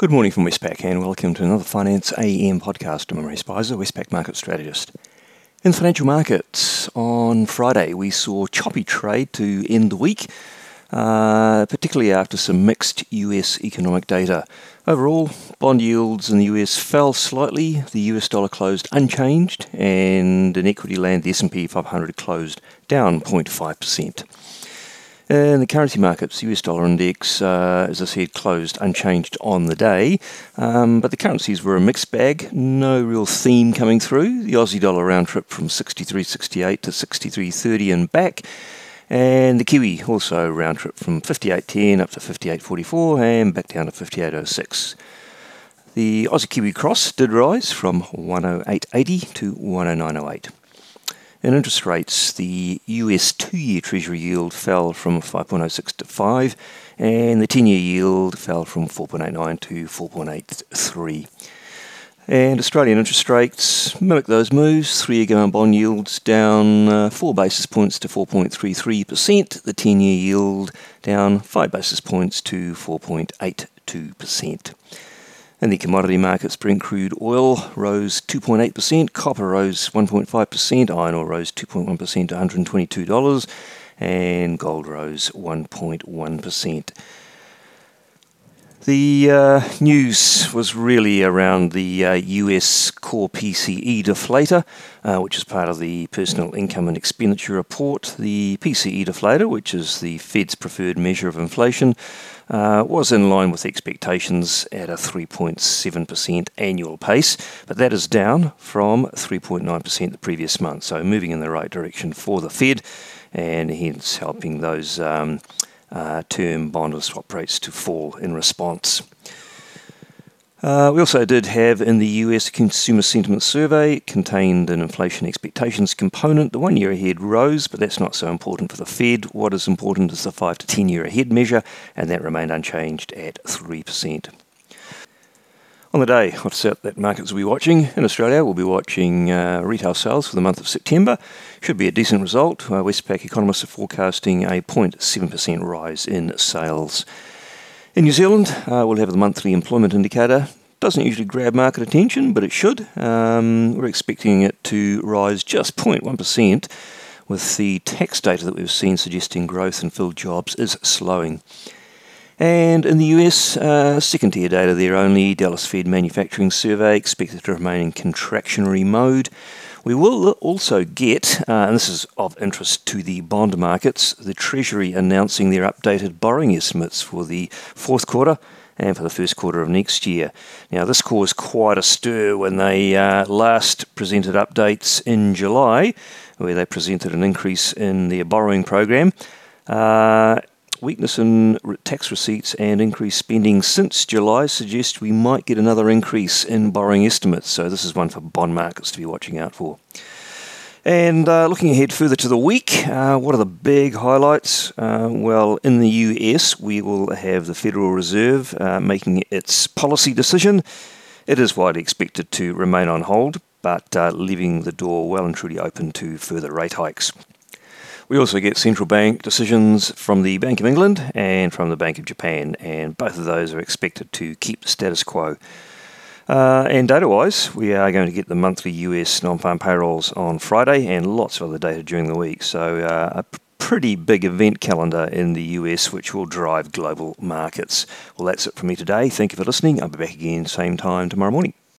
Good morning from Westpac and welcome to another Finance AM podcast. I'm Imre Speizer, Westpac Market Strategist. In financial markets, on Friday we saw choppy trade to end the week, uh, particularly after some mixed US economic data. Overall, bond yields in the US fell slightly. The US dollar closed unchanged, and in equity land, the S&P 500 closed down 0.5%. In the currency markets, the US dollar index, uh, as I said, closed unchanged on the day, um, but the currencies were a mixed bag. No real theme coming through. The Aussie dollar round trip from 63.68 to 63.30 and back. And the Kiwi also round trip from 58.10 up to 58.44 and back down to 58.06. The Aussie Kiwi cross did rise from 108.80 to 109.08. In interest rates, the US two year Treasury yield fell from 5.06 to 5, and the 10 year yield fell from 4.89 to 4.83. And Australian interest rates mimic those moves. Three year government bond yields down uh, 4 basis points to 4.33%, the 10 year yield down 5 basis points to 4.82%. In the commodity markets, Brent crude oil rose 2.8%, copper rose 1.5%, iron ore rose 2.1% to $122, and gold rose 1.1%. The uh, news was really around the uh, US core PCE deflator, uh, which is part of the Personal Income and Expenditure Report. The PCE deflator, which is the Fed's preferred measure of inflation, uh, was in line with expectations at a 3.7% annual pace, but that is down from 3.9% the previous month, so moving in the right direction for the Fed and hence helping those. Um, uh, term bond or swap rates to fall in response. Uh, we also did have in the US consumer sentiment survey contained an inflation expectations component. The one year ahead rose, but that's not so important for the Fed. What is important is the 5 to 10 year ahead measure, and that remained unchanged at 3%. On the day, what's that, that markets will be watching? In Australia, we'll be watching uh, retail sales for the month of September. Should be a decent result. Uh, Westpac economists are forecasting a 0.7% rise in sales. In New Zealand, uh, we'll have the monthly employment indicator. Doesn't usually grab market attention, but it should. Um, we're expecting it to rise just 0.1%, with the tax data that we've seen suggesting growth in filled jobs is slowing. And in the US, uh, second tier data there only, Dallas Fed Manufacturing Survey expected to remain in contractionary mode. We will also get, uh, and this is of interest to the bond markets, the Treasury announcing their updated borrowing estimates for the fourth quarter and for the first quarter of next year. Now, this caused quite a stir when they uh, last presented updates in July, where they presented an increase in their borrowing program. Uh, weakness in tax receipts and increased spending since July suggest we might get another increase in borrowing estimates. So this is one for bond markets to be watching out for. And uh, looking ahead further to the week, uh, what are the big highlights? Uh, well, in the US, we will have the Federal Reserve uh, making its policy decision. It is widely expected to remain on hold, but uh, leaving the door well and truly open to further rate hikes. We also get central bank decisions from the Bank of England and from the Bank of Japan, and both of those are expected to keep the status quo. Uh, and data wise, we are going to get the monthly US non farm payrolls on Friday and lots of other data during the week. So, uh, a pretty big event calendar in the US which will drive global markets. Well, that's it for me today. Thank you for listening. I'll be back again same time tomorrow morning.